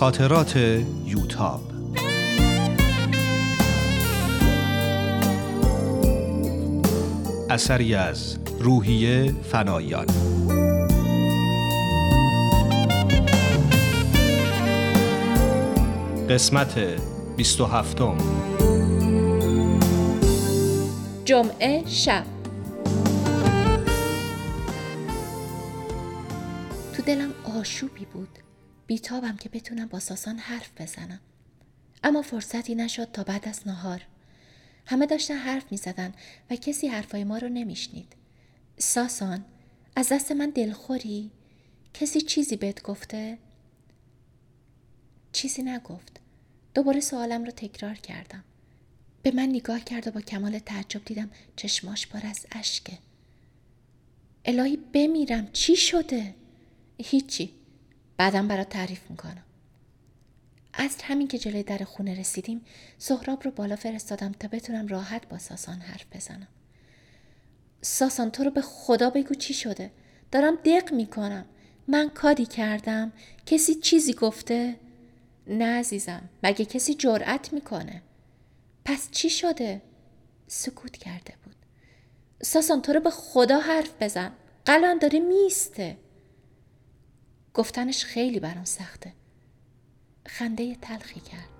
خاطرات یوتاب. اثری از روحیه فنایان. قسمت 27 جمعه شب. تو دلم آشوبی بود. بیتابم که بتونم با ساسان حرف بزنم. اما فرصتی نشد تا بعد از نهار. همه داشتن حرف می زدن و کسی حرفای ما رو نمیشنید. ساسان از دست من دلخوری؟ کسی چیزی بهت گفته؟ چیزی نگفت. دوباره سوالم رو تکرار کردم. به من نگاه کرد و با کمال تعجب دیدم چشماش پر از اشکه. الهی بمیرم چی شده؟ هیچی. بعدم برات تعریف می‌کنم. از همین که جلوی در خونه رسیدیم سهراب رو بالا فرستادم تا بتونم راحت با ساسان حرف بزنم. ساسان تو رو به خدا بگو چی شده؟ دارم دق می‌کنم. من کاری کردم. کسی چیزی گفته؟ نه عزیزم مگه کسی جرأت می‌کنه؟ پس چی شده؟ سکوت کرده بود. ساسان تو رو به خدا حرف بزن. قلان داره میسته گفتنش خیلی برام سخته. خنده تلخی کرد.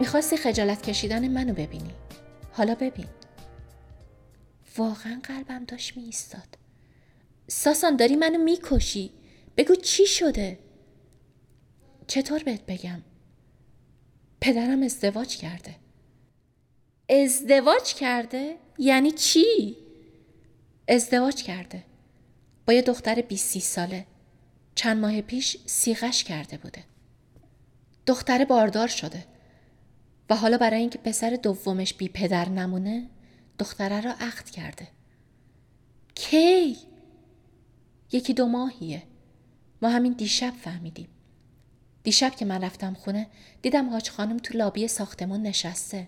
می‌خواستی خجالت کشیدن منو ببینی. حالا ببین. واقعا قلبم داشت می ایستاد ساسان داری منو می‌کشی. بگو چی شده؟ چطور بهت بگم؟ پدرم ازدواج کرده. ازدواج کرده؟ یعنی چی؟ ازدواج کرده. با یه دختر 20 ساله. چند ماه پیش سیغش کرده بوده. دختر باردار شده. و حالا برای اینکه پسر دومش بی پدر نمونه دختره را عقد کرده. کی؟ یکی دو ماهیه. ما همین دیشب فهمیدیم. دیشب که من رفتم خونه دیدم حاج خانم تو لابی ساختمون نشسته.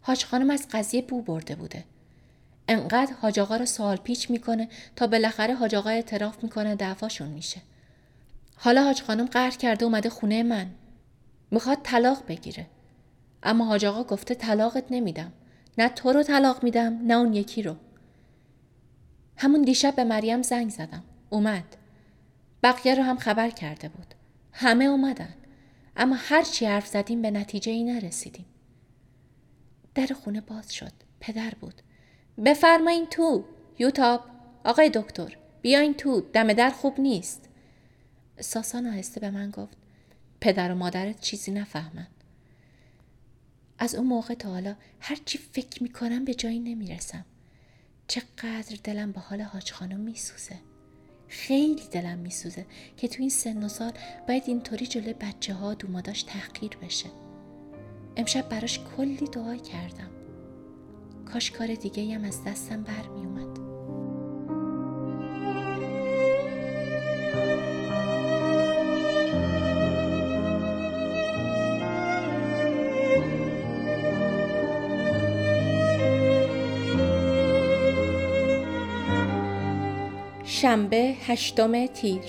حاج خانم از قضیه بو برده بوده. انقدر حاج آقا رو سوال پیچ می‌کنه تا بالاخره حاج آقا اعتراف می‌کنه دعواشون میشه. حالا حاج خانم قهر کرده اومده خونه من. می‌خواد طلاق بگیره. اما حاج آقا گفته طلاقت نمیدم. نه تو رو طلاق میدم نه اون یکی رو. همون دیشب به مریم زنگ زدم. اومد. بقیه رو هم خبر کرده بود. همه اومدن. اما هر چی حرف زدیم به نتیجه ای نرسیدیم. در خونه باز شد. پدر بود. بفرمایین تو. یوتاب. آقای دکتر بیاین تو. دم در خوب نیست. ساسان آهسته به من گفت. پدر و مادرت چیزی نفهمن. از اون موقع تا حالا هرچی فکر می‌کنم به جایی نمی‌رسم. چقدر دلم به حال حاج خانم میسوزه. خیلی دلم میسوزه که تو این سن و سال باید اینطوری جلوی بچه ها دوماداش تحقیر بشه. امشب براش کلی دعا کردم. کاش کار دیگه هم از دستم برمیومد شنبه هشتم تیر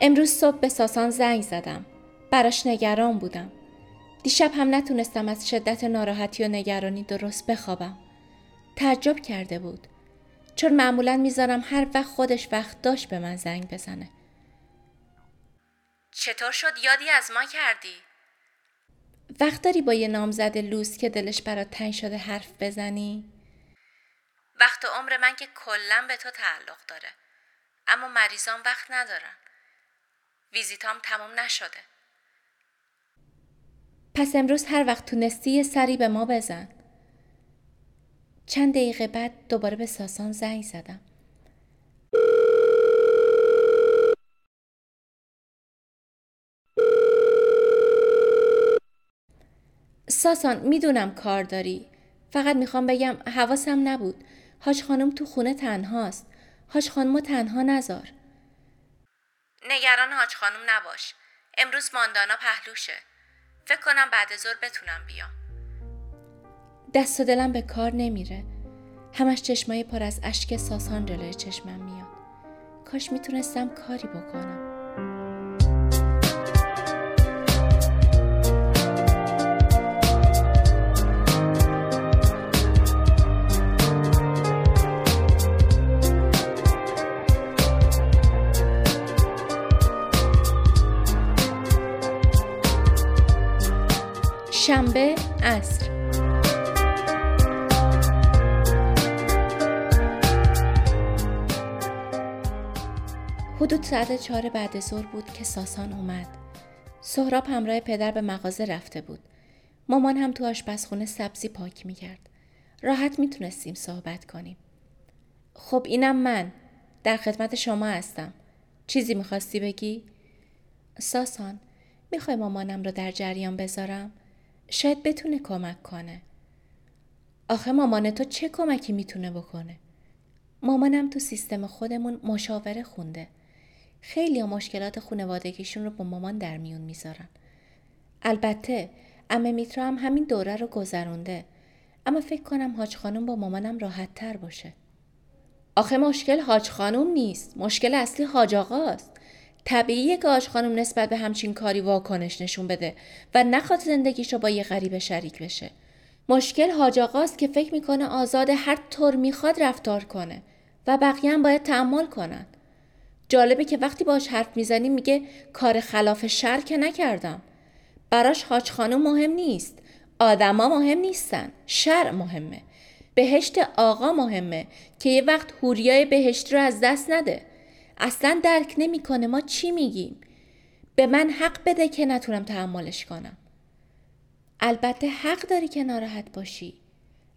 امروز صبح به ساسان زنگ زدم. براش نگران بودم. دیشب هم نتونستم از شدت ناراحتی و نگرانی درست بخوابم. تعجب کرده بود. چون معمولا می‌ذارم هر وقت خودش وقت داشت به من زنگ بزنه. چطور شد یادی از ما کردی؟ وقت داری با یه نامزد لوس که دلش برات تنگ شده حرف بزنی؟ وقت عمر من که کلا به تو تعلق داره. اما مریضان وقت ندارن. ویزیتام تموم نشده. پس امروز هر وقت تونستی یه سری به ما بزن. چند دقیقه بعد دوباره به ساسان زنگ زدم. ساسان می‌دونم کار داری. فقط می‌خوام بگم حواسم نبود. حاج خانم تو خونه تنهاست. حاج خانم تنها نذار. نگران حاج خانم نباش. امروز ماندانا پهلوشه. فکر کنم بعد ظهر بتونم بیام. دست و دلم به کار نمیره. همش چشمای پر از اشک ساسان جلوی چشمم میاد. کاش می‌تونستم کاری بکنم. عصر حدود ساعت چهار بعد ظهر بود که ساسان اومد. سهراب همراه پدر به مغازه رفته بود. مامان هم تو آشپزخونه سبزی پاک می‌کرد. راحت می‌تونستیم صحبت کنیم. خب اینم من. در خدمت شما هستم. چیزی می‌خواستی بگی؟ ساسان می‌خوای مامانم رو در جریان بذارم؟ شاید بتونه کمک کنه. آخه مامان تو چه کمکی می‌تونه بکنه؟ مامانم تو سیستم خودمون مشاوره خونده. خیلی مشکلات خانوادگیشون رو با مامان در میون می‌ذارن. البته امه میترا هم همین دوره رو گذرونده. اما فکر کنم حاج خانم با مامانم راحت تر باشه. آخه مشکل حاج خانم نیست. مشکل اصلی حاج آقاست. طبیعیه که آج خانم نسبت به همچین کاری واکنش نشون بده و نخواد زندگیش رو با یه غریب شریک بشه. مشکل حاج آقاست که فکر می‌کنه آزاد هر طور می‌خواد رفتار کنه و بقیه هم باید تحمل کنن. جالبه که وقتی باش حرف می‌زنیم میگه کار خلاف شر که نکردم. براش حاج خانم مهم نیست. آدما مهم نیستن. شر مهمه. بهشت آقا مهمه که یه وقت هوریای بهشت رو از دست نده. اصلا درک نمی‌کنه ما چی میگیم. به من حق بده که نتونم تحملش کنم. البته حق داری که ناراحت باشی.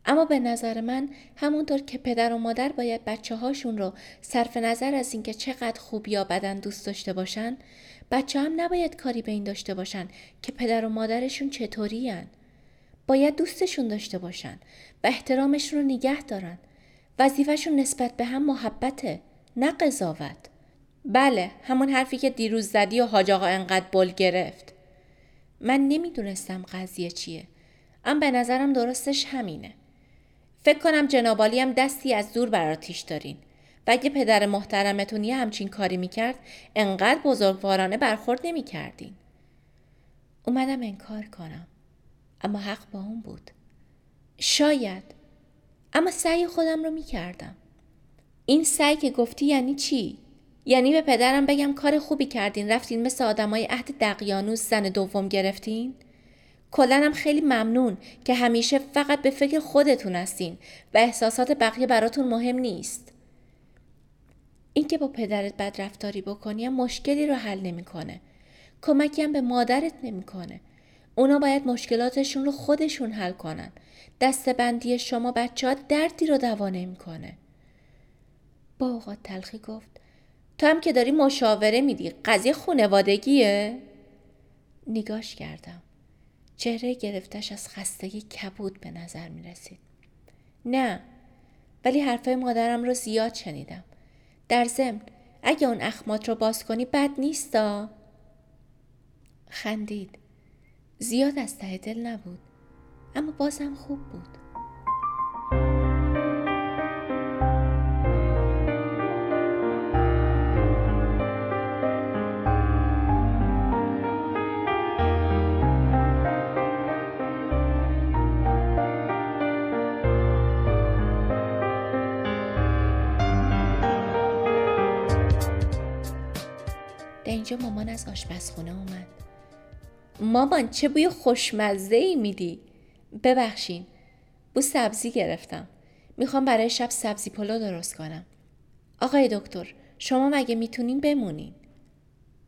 اما به نظر من همونطور که پدر و مادر باید بچه هاشون رو صرف نظر از اینکه چقدر خوب یا بدن دوست داشته باشن بچه هم نباید کاری به این داشته باشن که پدر و مادرشون چطوری هن. باید دوستشون داشته باشن و احترامشون رو نگه دارن. وظیفهشون نسبت به هم محبته نه قضاوت. بله همون حرفی که دیروز زدی و حاج آقا انقدر بل گرفت. من نمی‌دونستم قضیه چیه اما به نظرم درستش همینه. فکر کنم جنابالی هم دستی از دور براتیش دارین. و اگه پدر محترمتون یه همچین کاری می‌کرد انقدر بزرگوارانه برخورد نمی‌کردین. اومدم انکار کنم اما حق با اون بود. شاید اما سعی خودم رو می‌کردم. این سعی که گفتی یعنی چی؟ یعنی به پدرم بگم کار خوبی کردین رفتین مثل آدمای عهد دقیانوس زن دوم گرفتین؟ کلنم خیلی ممنون که همیشه فقط به فکر خودتون هستین و احساسات بقیه براتون مهم نیست. اینکه با پدرت بد رفتاری بکنی هم مشکلی رو حل نمی‌کنه. کمکی هم به مادرت نمی‌کنه. اونا باید مشکلاتشون رو خودشون حل کنن. دستبندی شما بچه ها دردی رو دوا نمی‌کنه. با اوقات تلخی گفت تو هم که داری مشاوره میدی قضیه خونوادگیه؟ نگاش کردم. چهره گرفتش از خستگی کبود به نظر می رسید. نه ولی حرفای مادرم رو زیاد شنیدم. در ضمن اگه اون اخمات رو باز کنی بد نیستا؟ خندید. زیاد از ته دل نبود. اما بازم خوب بود. آشپزخونه اومد. مامان چه بوی خوشمزه ای میدی. ببخشین بو سبزی گرفتم. می‌خوام برای شب سبزی پلو درست کنم. آقای دکتر شما مگه می‌تونین بمونین؟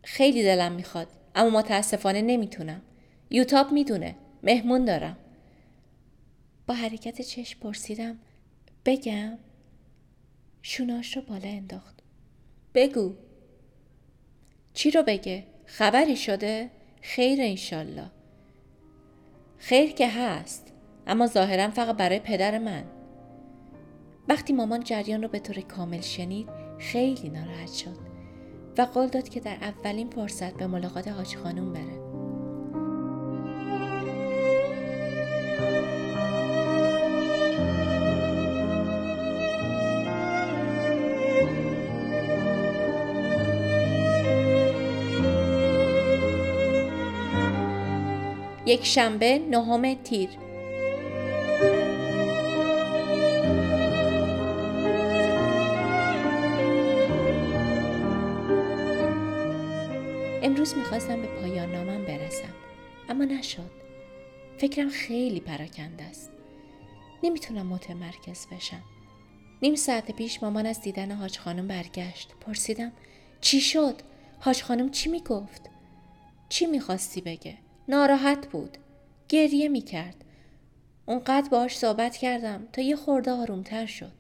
خیلی دلم می‌خواد اما متاسفانه نمی‌تونم. یوتاب می‌دونه مهمون دارم. با حرکت چشم پرسیدم بگم؟ شوناش رو بالا انداخت. بگو. چی رو بگه؟ خبری شده؟ خیر انشالله. خیر که هست اما ظاهرا فقط برای پدر من وقتی مامان جریان رو به طور کامل شنید خیلی ناراحت شد و قول داد که در اولین فرصت به ملاقات حاج خانوم بره یک شنبه نهم تیر امروز می‌خواستم به پایان نامم برسم اما نشد فکرم خیلی پراکنده است نمی‌تونم متمرکز بشم نیم ساعت پیش مامان از دیدن حاج خانم برگشت پرسیدم چی شد؟ حاج خانم چی می‌گفت؟ چی می‌خواستی بگه؟ ناراحت بود. گریه می کرد. اونقدر باش صحبت کردم تا یه خورده آرومتر شد.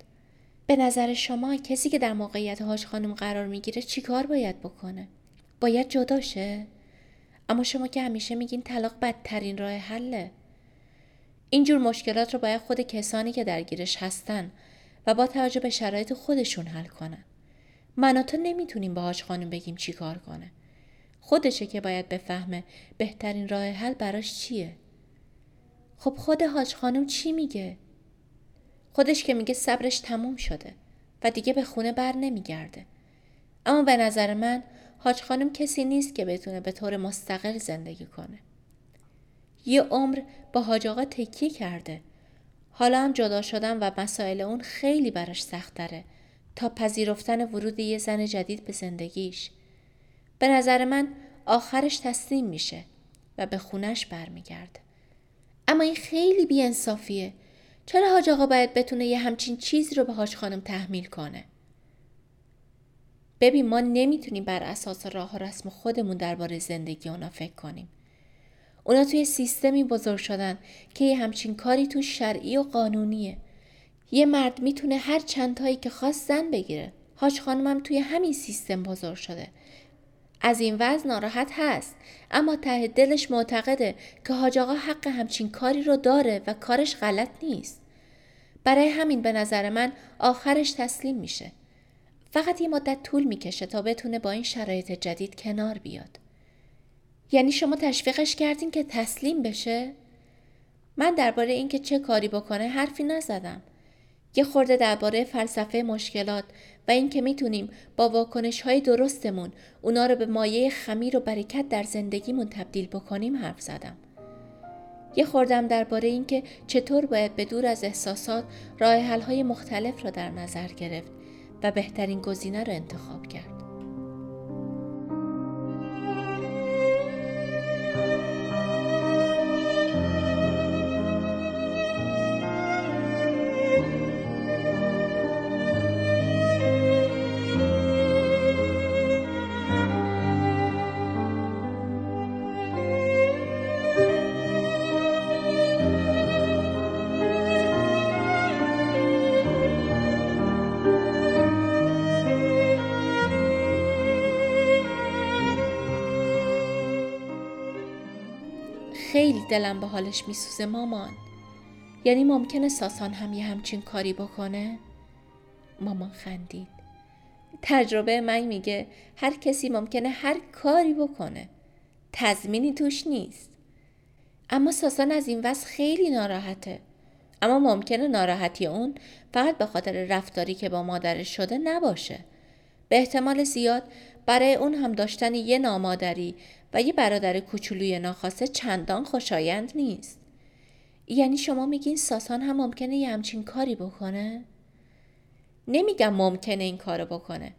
به نظر شما کسی که در موقعیت هاش خانم قرار می‌گیره چیکار باید بکنه؟ باید جدا شه؟ اما شما که همیشه میگین طلاق بدترین راه حله. اینجور مشکلات رو باید خود کسانی که درگیرش هستن و با توجه به شرایط خودشون حل کنن. من تو نمی‌تونیم باهاش خانم بگیم چیکار کنه. خودشه که باید بفهمه بهترین راه حل براش چیه. خب خود حاج خانم چی میگه؟ خودش که میگه صبرش تموم شده و دیگه به خونه بر نمیگرده. اما به نظر من حاج خانم کسی نیست که بتونه به طور مستقل زندگی کنه. یه عمر با حاج آقا تکیه کرده. حالا هم جدا شدن و مسائل اون خیلی براش سخت داره تا پذیرفتن ورود یه زن جدید به زندگیش. به نظر من آخرش تسلیم میشه و به خونش برمیگرده. اما این خیلی بیانصافیه. چرا حاج آقا باید بتونه یه همچین چیزی رو به حاج خانم تحمیل کنه؟ ببین ما نمی‌تونیم بر اساس راه و رسم خودمون درباره زندگی اونا فکر کنیم. اونا توی سیستمی بزرگ شدن که یه همچین کاری تو شرعی و قانونیه. یه مرد می‌تونه هر چند تایی که خواست زن بگیره. حاج خانمم توی همین سیستم بزرگ شده از این وضع ناراحت هست. اما ته دلش معتقده که حاج آقا حق همچین کاری رو داره و کارش غلط نیست. برای همین به نظر من آخرش تسلیم میشه. فقط یه مدت طول می‌کشه تا بتونه با این شرایط جدید کنار بیاد. یعنی شما تشویقش کردین که تسلیم بشه؟ من درباره اینکه چه کاری بکنه حرفی نزدم. یه خورده درباره فلسفه مشکلات و اینکه می‌تونیم با واکنش های درستمون اونا رو به مایه خمیر و برکت در زندگیمون تبدیل بکنیم حرف زدم. یه خوردم درباره اینکه چطور باید به دور از احساسات راه های مختلف را در نظر گرفت و بهترین گزینه رو انتخاب کرد. خیلی دلم به حالش میسوزه مامان. یعنی ممکنه ساسان هم یه همچین کاری بکنه؟ مامان خندید. تجربه من میگه هر کسی ممکنه هر کاری بکنه. تضمینی توش نیست. اما ساسان از این وضع خیلی ناراحته. اما ممکنه ناراحتی اون فقط به خاطر رفتاری که با مادرش شده نباشه. به احتمال زیاد برای اون هم داشتن یه نامادری و یه برادر کوچولوی ناخواسته چندان خوشایند نیست. یعنی شما میگین ساسان هم ممکنه یه همچین کاری بکنه؟ نمیگم ممکنه این کارو بکنه.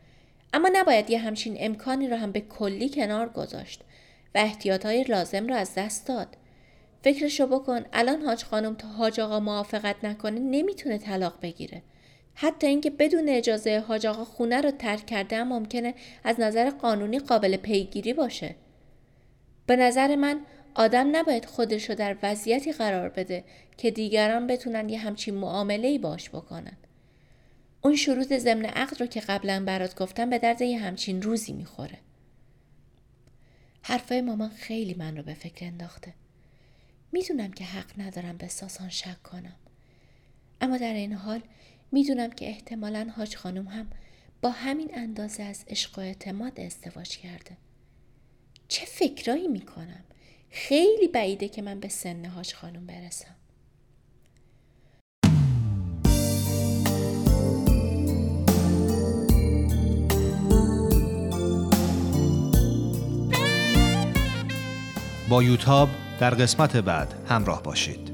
اما نباید یه همچین امکانی رو هم به کلی کنار گذاشت و احتیاطهای لازم رو از دست داد. فکرشو بکن الان حاج خانم تا حاج آقا موافقت نکنه نمی‌تونه طلاق بگیره. حتی اینکه بدون اجازه حاج آقا خونه رو ترک کرده هم ممکنه از نظر قانونی قابل پیگیری باشه. به نظر من آدم نباید خودش رو در وضعیتی قرار بده که دیگران بتونن یه همچین معامله ای باش بکنن. اون شروط ضمن عقد رو که قبلا برات گفتم به درد یه همچین روزی می‌خوره. حرفای مامان خیلی من رو به فکر انداخته. می‌دونم که حق ندارم به ساسان شک کنم اما در این حال می‌دونم که احتمالا حاج خانم هم با همین اندازه از عشق و اعتماد ازدواج کرده. چه فکرایی می‌کنم؟ خیلی بعیده که من به سن حاج خانم برسم. با یوتاب در قسمت بعد همراه باشید.